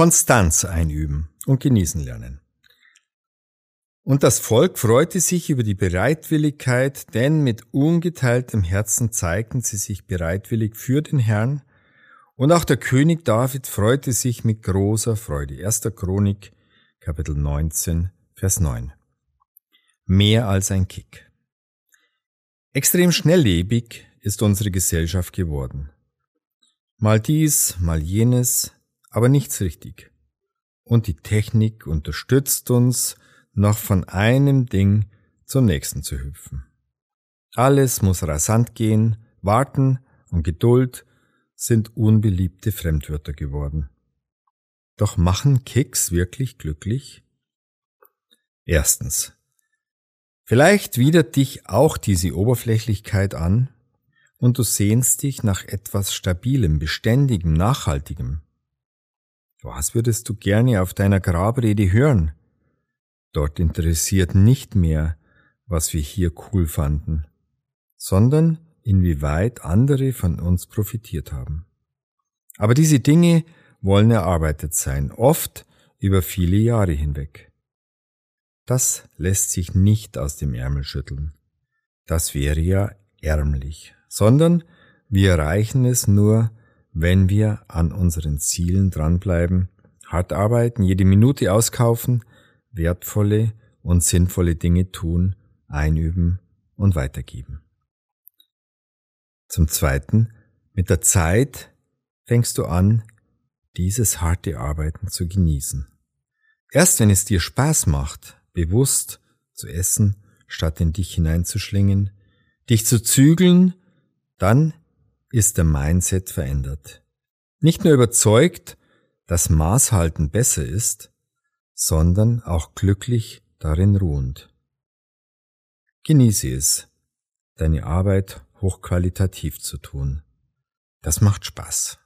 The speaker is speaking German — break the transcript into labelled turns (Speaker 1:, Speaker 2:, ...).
Speaker 1: Konstanz einüben und genießen lernen. Und das Volk freute sich über die Bereitwilligkeit, denn mit ungeteiltem Herzen zeigten sie sich bereitwillig für den Herrn, und auch der König David freute sich mit großer Freude. 1. Chronik, Kapitel 19, Vers 9. Mehr als ein Kick. Extrem schnelllebig ist unsere Gesellschaft geworden. Mal dies, mal jenes, aber nichts richtig. Und die Technik unterstützt uns, noch von einem Ding zum nächsten zu hüpfen. Alles muss rasant gehen, warten und Geduld sind unbeliebte Fremdwörter geworden. Doch machen Kicks wirklich glücklich? Erstens. Vielleicht widert dich auch diese Oberflächlichkeit an und du sehnst dich nach etwas Stabilem, Beständigem, Nachhaltigem. Was würdest du gerne auf deiner Grabrede hören? Dort interessiert nicht mehr, was wir hier cool fanden, sondern inwieweit andere von uns profitiert haben. Aber diese Dinge wollen erarbeitet sein, oft über viele Jahre hinweg. Das lässt sich nicht aus dem Ärmel schütteln. Das wäre ja ärmlich, sondern wir erreichen es nur, wenn wir an unseren Zielen dranbleiben, hart arbeiten, jede Minute auskaufen, wertvolle und sinnvolle Dinge tun, einüben und weitergeben. Zum Zweiten, mit der Zeit fängst du an, dieses harte Arbeiten zu genießen. Erst wenn es dir Spaß macht, bewusst zu essen, statt in dich hineinzuschlingen, dich zu zügeln, dann ist der Mindset verändert. Nicht nur überzeugt, dass Maßhalten besser ist, sondern auch glücklich darin ruhend. Genieße es, deine Arbeit hochqualitativ zu tun. Das macht Spaß.